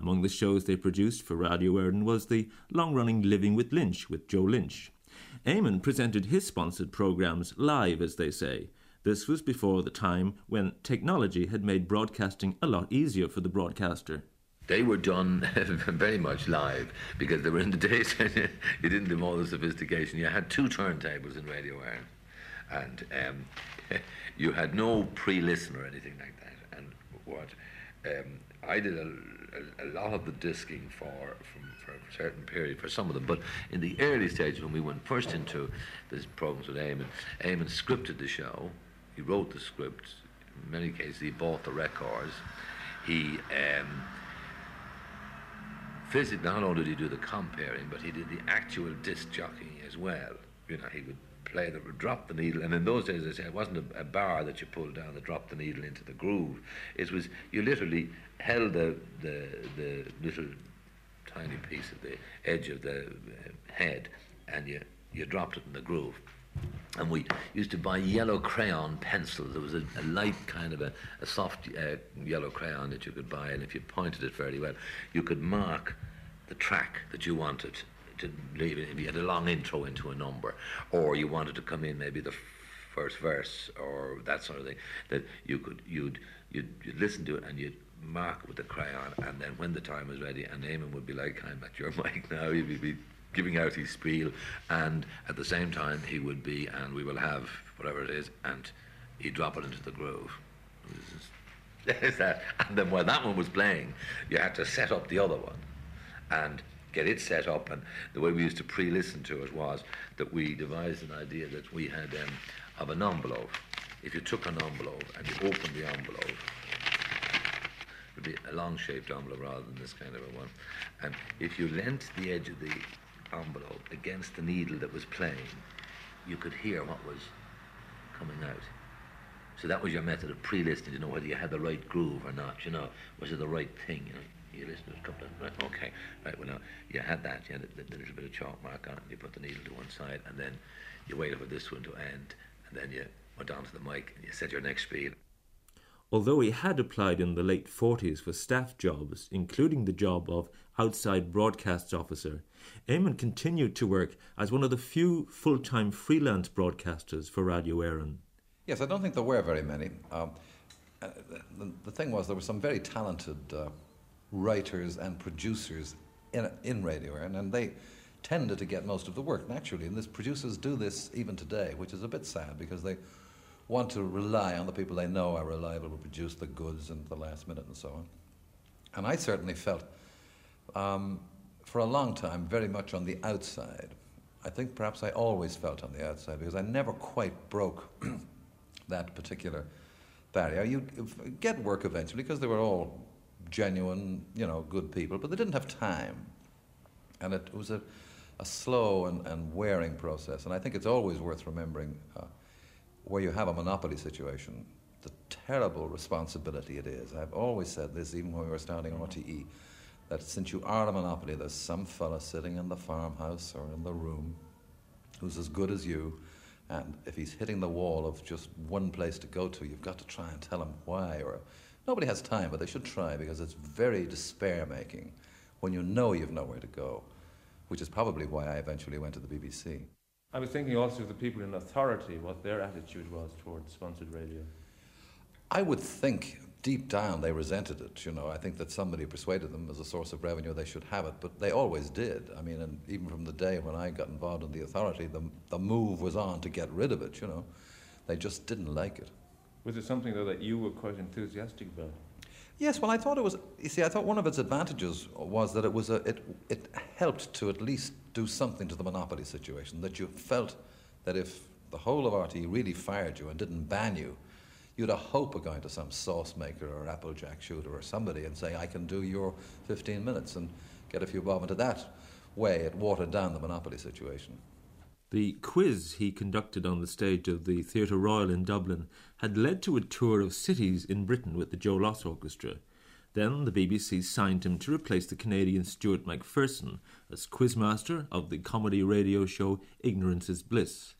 Among the shows they produced for Radio Éireann was the long running Living with Lynch with Joe Lynch. Eamon presented his sponsored programmes live, as they say. This was before the time when technology had made broadcasting a lot easier for the broadcaster. They were done very much live because they were in the days when you didn't have all the sophistication. You had two turntables in Radio Éireann, and um, you had no pre-listen or anything like that. And what um, I did a, a, a, lot of the disking for, from, for a certain period for some of them, but in the early stages when we went first into these programs with Eamon, Eamon scripted the show. He wrote the script. In many cases, he bought the records. He um, physically, not only did he do the comparing, but he did the actual disc jockeying as well. You know, he would play the drop the needle, and in those days, I say, it wasn't a, a, bar that you pulled down that dropped the needle into the groove. It was you literally held the the, the little tiny piece of the edge of the uh, head, and you you dropped it in the groove. And we used to buy yellow crayon pencils. There was a, a light kind of a, a soft uh, yellow crayon that you could buy, and if you pointed it fairly well, you could mark the track that you wanted to leave. If you had a long intro into a number, or you wanted to come in maybe the first verse or that sort of thing, that you could you'd you'd, you'd listen to it and you'd mark with the crayon, and then when the time was ready, and Eamon would be like, "I'm at your mic now," he'd be giving out his spiel, and at the same time he would be, and we will have whatever it is, and he'd drop it into the groove. Is that? And then while that one was playing, you had to set up the other one, and get it set up. And the way we used to pre-listen to it was that we devised an idea that we had um, of an envelope. If you took an envelope and you opened the envelope, it would be a long-shaped envelope rather than this kind of a one. And if you lent the edge of the envelope against the needle that was playing, you could hear what was coming out. So that was your method of pre-listening to know whether you had the right groove or not. You know, was it the right thing? You know, you listen to a couple of right, okay, right. Well, now you had that. You had the, the little bit of chalk mark on it. You put the needle to one side, and then you waited for this one to end, and then you went on to the mic and you set your next speed. Although he had applied in the late 40s for staff jobs, including the job of outside broadcasts officer, Eamon continued to work as one of the few full time freelance broadcasters for Radio Éireann. Yes, I don't think there were very many. Um, uh, the, the, thing was, there were some very talented uh, writers and producers in, in Radio Éireann, and they tended to get most of the work naturally. And this producers do this even today, which is a bit sad because they want to rely on the people they know are reliable to produce the goods and the last minute and so on. And I certainly felt um, for a long time very much on the outside. I think perhaps I always felt on the outside because I never quite broke that particular barrier. You get work eventually because they were all genuine, you know, good people, but they didn't have time. And it was a, a slow and, and wearing process. And I think it's always worth remembering uh, where you have a monopoly situation, the terrible responsibility it is. I've always said this, even when we were starting RTE, that since you are a monopoly, there's some fella sitting in the farmhouse or in the room who's as good as you. And if he's hitting the wall of just one place to go to, you've got to try and tell him why or Nobody has time, but they should try because it's very despair making when you know you've nowhere to go, which is probably why I eventually went to the BBC. I was thinking also of the people in authority, what their attitude was towards sponsored radio. I would think deep down they resented it. You know, I think that somebody persuaded them as a source of revenue they should have it, but they always did. I mean, and even from the day when I got involved in the authority, the, the move was on to get rid of it. You know, they just didn't like it. Was it something though that you were quite enthusiastic about? Yes, well, I thought it was. You see, I thought one of its advantages was that it was a, it it helped to at least do something to the monopoly situation. That you felt that if the whole of RT really fired you and didn't ban you, you'd a hope of going to some sauce maker or applejack shooter or somebody and saying, "I can do your 15 minutes," and get a few bob into that way. It watered down the monopoly situation. The quiz he conducted on the stage of the Theatre Royal in Dublin had led to a tour of cities in Britain with the Joe Loss Orchestra. Then the BBC signed him to replace the Canadian Stewart MacPherson as quizmaster of the comedy radio show Ignorance is Bliss.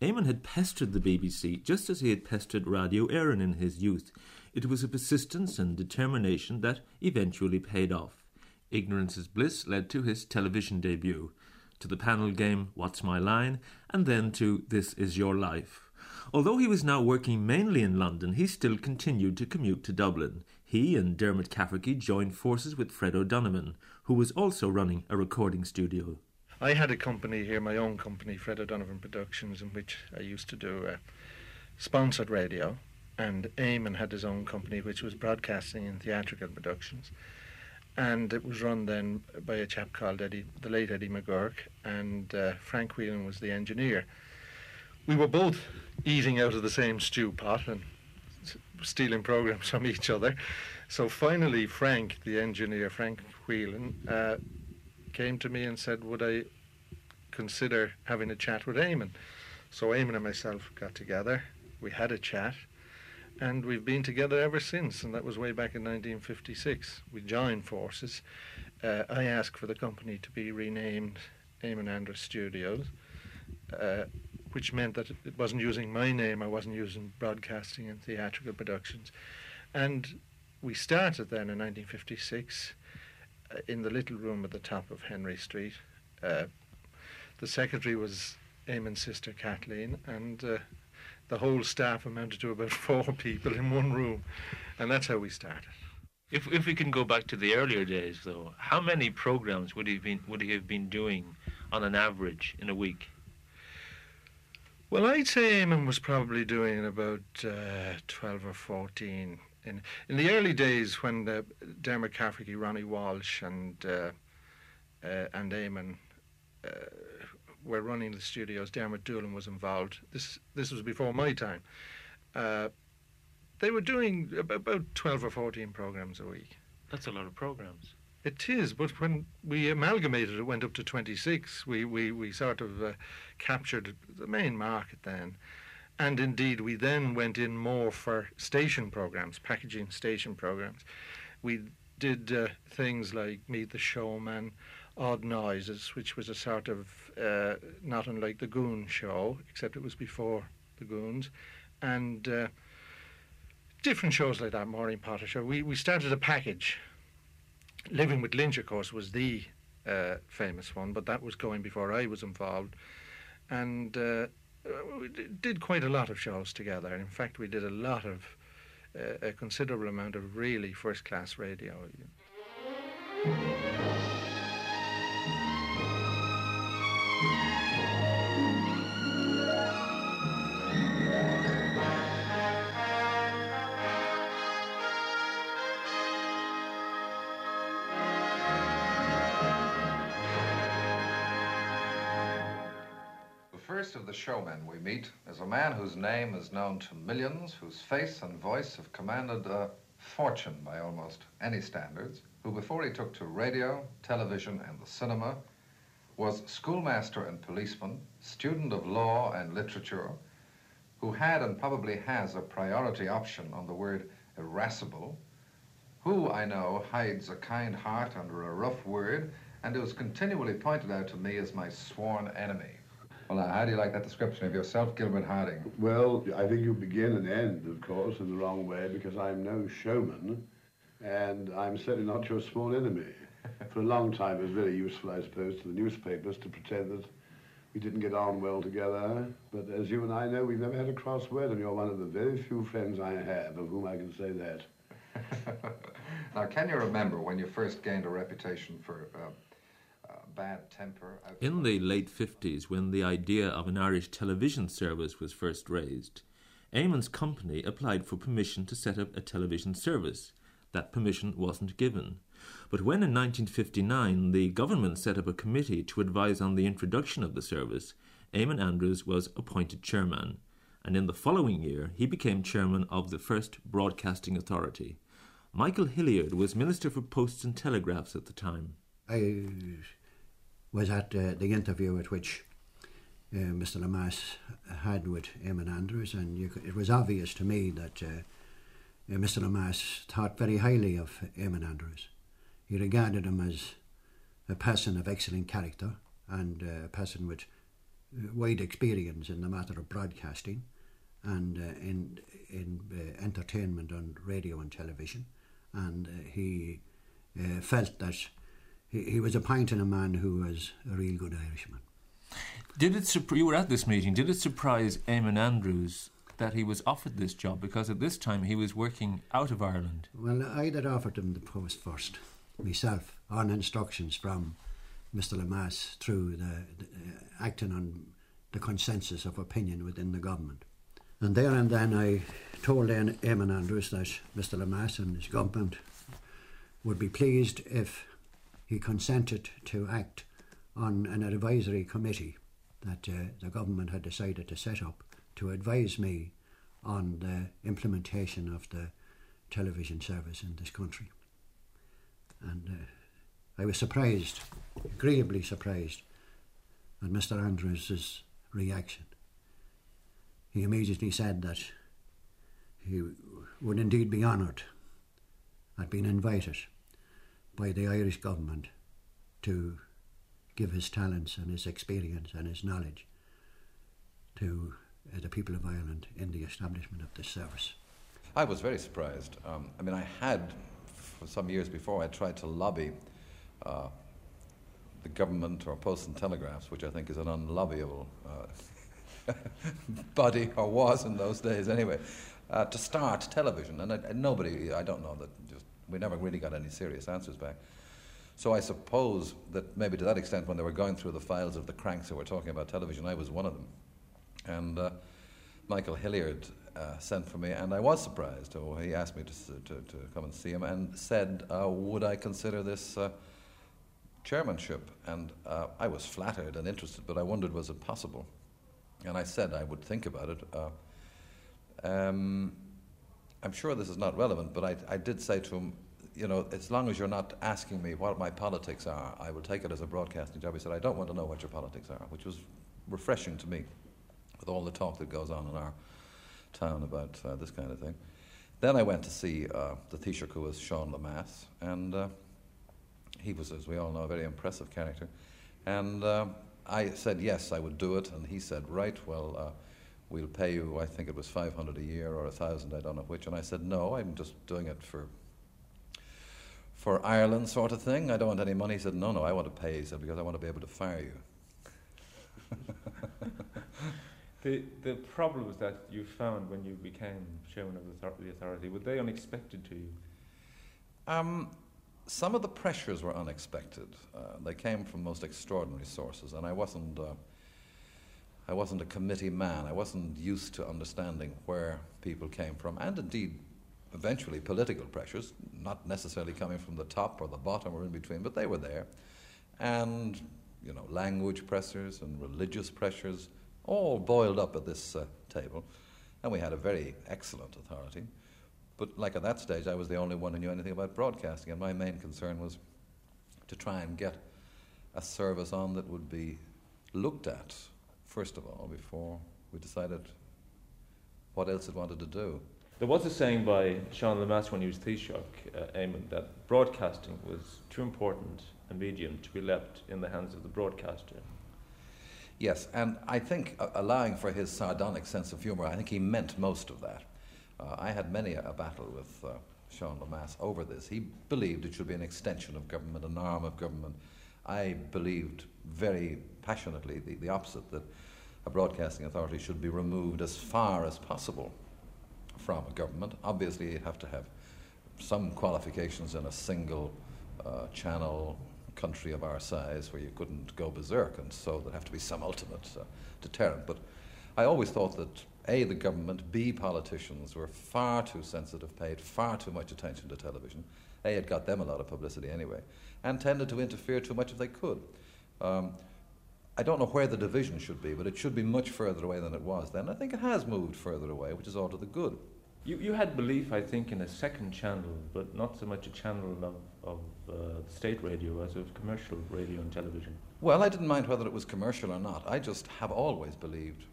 Eamon had pestered the BBC just as he had pestered Radio Éireann in his youth. It was a persistence and determination that eventually paid off. Ignorance is Bliss led to his television debut to the panel game What's My Line, and then to This Is Your Life. Although he was now working mainly in London, he still continued to commute to Dublin. He and Dermot Cafferty joined forces with Fred O'Donovan, who was also running a recording studio. I had a company here, my own company, Fred O'Donovan Productions, in which I used to do uh, sponsored radio. And Eamon had his own company, which was broadcasting and theatrical productions and it was run then by a chap called Eddie, the late Eddie McGurk, and uh, Frank Whelan was the engineer. We were both eating out of the same stew pot and stealing programs from each other. So finally, Frank, the engineer, Frank Whelan uh, came to me and said, would I consider having a chat with Eamon? So Eamon and myself got together. We had a chat, and we've been together ever since. And that was way back in 1956. We joined forces. Uh, I asked for the company to be renamed Eamon Andrews Studios, uh, which meant that it wasn't using my name. I wasn't using broadcasting and theatrical productions. And we started then in 1956 uh, in the little room at the top of Henry Street. Uh, the secretary was Eamon's sister Kathleen, and uh, the whole staff amounted to about four people in one room, and that's how we started. If if we can go back to the earlier days, though, how many programs would he been would he have been doing on an average in a week? Well, I'd say Eamon was probably doing about uh, twelve or fourteen in in the early days when uh, Dermot Cafferty, Ronnie Walsh, and uh, uh, and Eamon uh, were running the studios. Dermot Doolan was involved. This this was before my time. Uh, they were doing about twelve or fourteen programs a week. That's a lot of programs. It is, but when we amalgamated, it went up to 26. We, we, we sort of uh, captured the main market then. And indeed, we then went in more for station programs, packaging station programs. We did uh, things like Meet the Showman, Odd Noises, which was a sort of uh, not unlike the Goon show, except it was before the Goons, and uh, different shows like that, Maureen Potter show. We, we started a package. Living with Lynch, of course, was the uh, famous one, but that was going before I was involved. And uh, we did quite a lot of shows together. In fact, we did a lot of, uh, a considerable amount of really first class radio. Showmen we meet is a man whose name is known to millions, whose face and voice have commanded a fortune by almost any standards, who before he took to radio, television, and the cinema, was schoolmaster and policeman, student of law and literature, who had and probably has a priority option on the word irascible, who, I know, hides a kind heart under a rough word, and who is continually pointed out to me as my sworn enemy. Well, how do you like that description of yourself, Gilbert Harding? Well, I think you begin and end, of course, in the wrong way because I'm no showman and I'm certainly not your small enemy. For a long time, it was very useful, I suppose, to the newspapers to pretend that we didn't get on well together. But as you and I know, we've never had a cross word, and you're one of the very few friends I have of whom I can say that. Now, can you remember when you first gained a reputation for uh, bad temper? out- In the late 50s, when the idea of an Irish television service was first raised, Eamon's company applied for permission to set up a television service. That permission wasn't given. But when in 1959 the government set up a committee to advise on the introduction of the service, Eamon Andrews was appointed chairman, and in the following year he became chairman of the first Broadcasting Authority. Michael Hilliard was Minister for Posts and Telegraphs at the time. I was at uh, the interview at which uh, Mr. Lemass had with Eamon Andrews, and you, it was obvious to me that uh, uh, Mr. Lemass thought very highly of Eamon Andrews. He regarded him as a person of excellent character and uh, a person with uh, wide experience in the matter of broadcasting and in in entertainment on radio and television, and he felt that he, he was appointing a man who was a real good Irishman. Did it you were at this meeting? Did it surprise Eamon Andrews that he was offered this job because at this time he was working out of Ireland? Well, I'd had offered him the post first, myself, on instructions from Mr. Lemass through the, the uh, acting on the consensus of opinion within the government. And there and then I told Eamon Eamon Andrews that Mr. Lemass and his government would be pleased if he consented to act on an advisory committee that uh, the government had decided to set up to advise me on the implementation of the television service in this country. And uh, I was surprised, agreeably surprised, at Mr. Andrews' reaction. He immediately said that he would indeed be honoured at being invited by the Irish government to give his talents and his experience and his knowledge to uh, the people of Ireland in the establishment of this service. I was very surprised. Um, I mean, I had, for some years before, I tried to lobby uh, the government or Post and Telegraphs, which I think is an unlobbyable uh, body, or was in those days anyway, uh, to start television. And, I, nobody, I don't know, that just we never really got any serious answers back. So I suppose that maybe to that extent, when they were going through the files of the cranks who were talking about television, I was one of them. And uh, Michael Hilliard uh, sent for me, and I was surprised. Oh, he asked me to, to, to come and see him and said, uh, Would I consider this uh, chairmanship? And uh, I was flattered and interested, but I wondered, was it possible? And I said I would think about it. Uh, um, I'm sure this is not relevant, but I, I did say to him, you know, as long as you're not asking me what my politics are, I will take it as a broadcasting job. He said, I don't want to know what your politics are, which was refreshing to me with all the talk that goes on in our town about uh, this kind of thing. Then I went to see uh, the Taoiseach, who was Sean Lemass, and uh, he was, as we all know, a very impressive character. And uh, I said yes, I would do it, and he said, right, well, uh, we'll pay you, I think it was 500 a year or a 1,000, I don't know which. And I said, no, I'm just doing it for for Ireland sort of thing. I don't want any money. He said, no, no, I want to pay. He said, because I want to be able to fire you. the, the problems that you found when you became chairman of the authority, were they unexpected to you? Um, some of the pressures were unexpected. Uh, they came from most extraordinary sources, and I wasn't. Uh, I wasn't a committee man. I wasn't used to understanding where people came from, and indeed, eventually, political pressures, not necessarily coming from the top or the bottom or in between, but they were there. And, you know, language pressures and religious pressures all boiled up at this uh, table. And we had a very excellent authority. But, like at that stage, I was the only one who knew anything about broadcasting, and my main concern was to try and get a service on that would be looked at first of all, before we decided what else it wanted to do. There was a saying by Sean Lemass when he was Taoiseach, uh, Eamon, that broadcasting was too important a medium to be left in the hands of the broadcaster. Yes, and I think, uh, allowing for his sardonic sense of humour, I think he meant most of that. Uh, I had many a, battle with uh, Sean Lemass over this. He believed it should be an extension of government, an arm of government. I believed very passionately the, the opposite, that a broadcasting authority should be removed as far as possible from a government. Obviously, you have to have some qualifications in a single uh, channel country of our size where you couldn't go berserk, and so there'd have to be some ultimate uh, deterrent. But I always thought that A, the government, B, politicians were far too sensitive, paid far too much attention to television. A, it got them a lot of publicity anyway, and tended to interfere too much if they could. Um, I don't know where the division should be, but it should be much further away than it was then. I think it has moved further away, which is all to the good. You, you had belief, I think, in a second channel, but not so much a channel of, of uh, state radio as of commercial radio and television. Well, I didn't mind whether it was commercial or not. I just have always believed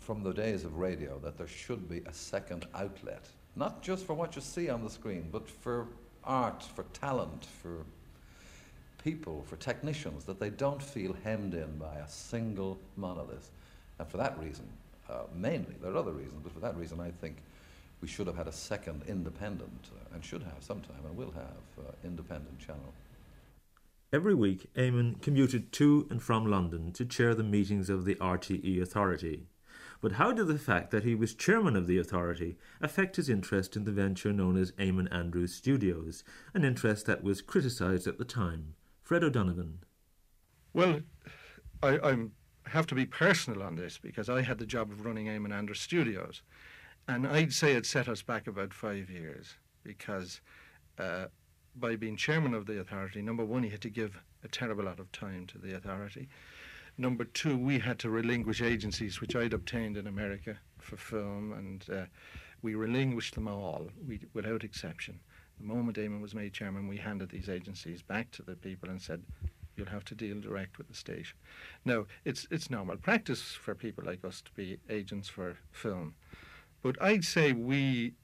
from the days of radio that there should be a second outlet, not just for what you see on the screen, but for art, for talent, for people, for technicians, that they don't feel hemmed in by a single monolith. And for that reason, uh, mainly, there are other reasons, but for that reason, I think we should have had a second independent, uh, and should have sometime, and will have, uh, independent channel. Every week, Eamon commuted to and from London to chair the meetings of the RTE Authority. But how did the fact that he was chairman of the authority affect his interest in the venture known as Eamon Andrews Studios, an interest that was criticised at the time? Fred O'Donovan. Well, I I'm, have to be personal on this because I had the job of running Eamon Andrews Studios. And I'd say it set us back about five years because uh, by being chairman of the authority, number one, he had to give a terrible lot of time to the authority. Number two, we had to relinquish agencies which I'd obtained in America for film, and uh, we relinquished them all we, without exception The moment Eamon was made chairman, we handed these agencies back to the people and said, you'll have to deal direct with the station. Now, it's, it's normal practice for people like us to be agents for film. But I'd say we,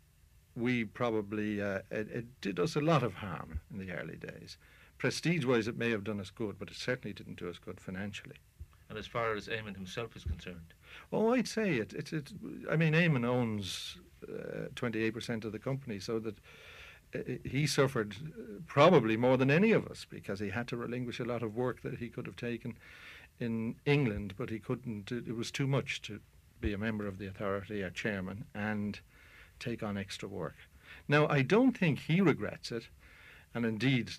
we probably, uh, it, it did us a lot of harm in the early days. Prestige-wise, it may have done us good, but it certainly didn't do us good financially. And as far as Eamon himself is concerned? Oh, I'd say it. It's, it, I mean, Eamon owns uh, 28% of the company, so that he suffered uh, probably more than any of us because he had to relinquish a lot of work that he could have taken in England, but he couldn't. It was too much to be a member of the authority, a chairman, and take on extra work. Now, I don't think he regrets it, and indeed,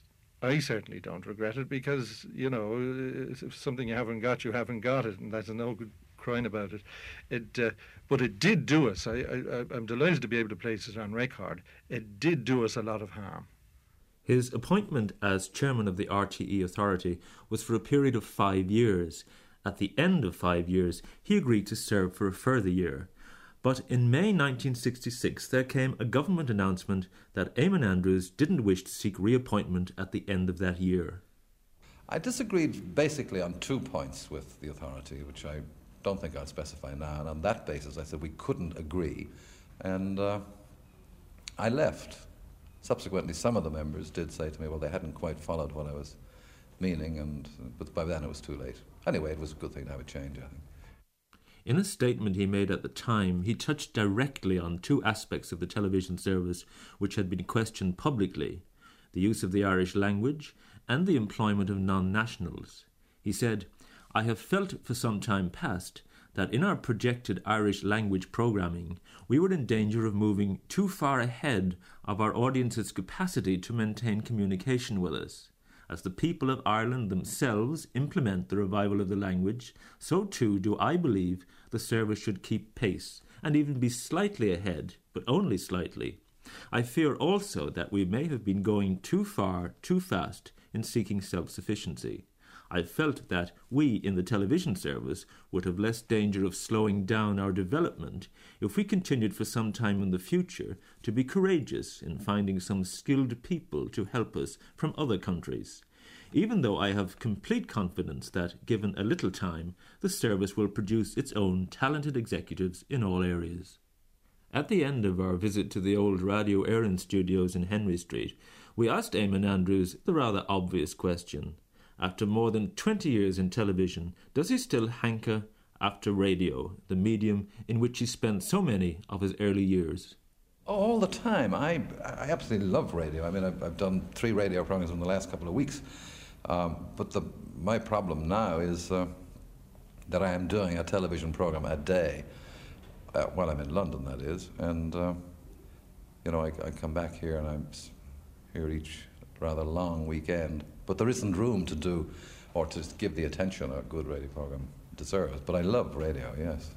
I certainly don't regret it because, you know, if something you haven't got, you haven't got it, and that's no good crying about it. It, uh, but it did do us. I, I, I'm delighted to be able to place it on record. It did do us a lot of harm. His appointment as chairman of the RTE authority was for a period of five years. At the end of five years, he agreed to serve for a further year. But in May 1966, there came a government announcement that Eamon Andrews didn't wish to seek reappointment at the end of that year. I disagreed basically on two points with the authority, which I don't think I'll specify now. And on that basis, I said we couldn't agree. And uh, I left. Subsequently, some of the members did say to me, well, they hadn't quite followed what I was meaning, and, but by then it was too late. Anyway, it was a good thing to have a change, I think. In a statement he made at the time, he touched directly on two aspects of the television service which had been questioned publicly the use of the Irish language and the employment of non nationals. He said, I have felt for some time past that in our projected Irish language programming, we were in danger of moving too far ahead of our audience's capacity to maintain communication with us. As the people of Ireland themselves implement the revival of the language, so too do I believe the service should keep pace and even be slightly ahead, but only slightly. I fear also that we may have been going too far, too fast in seeking self sufficiency. I felt that we in the television service would have less danger of slowing down our development if we continued for some time in the future to be courageous in finding some skilled people to help us from other countries. Even though I have complete confidence that, given a little time, the service will produce its own talented executives in all areas. At the end of our visit to the old Radio Éireann studios in Henry Street, we asked Eamon Andrews the rather obvious question after more than 20 years in television, does he still hanker after radio, the medium in which he spent so many of his early years? Oh, all the time. I, I absolutely love radio. I mean, I've, I've done three radio programs in the last couple of weeks. Um, but the, my problem now is uh, that I am doing a television program a day uh, while I'm in London, that is. And, uh, you know, I, I come back here and I'm here each rather long weekend but there isn't room to do or to give the attention a good radio program deserves. But I love radio, yes.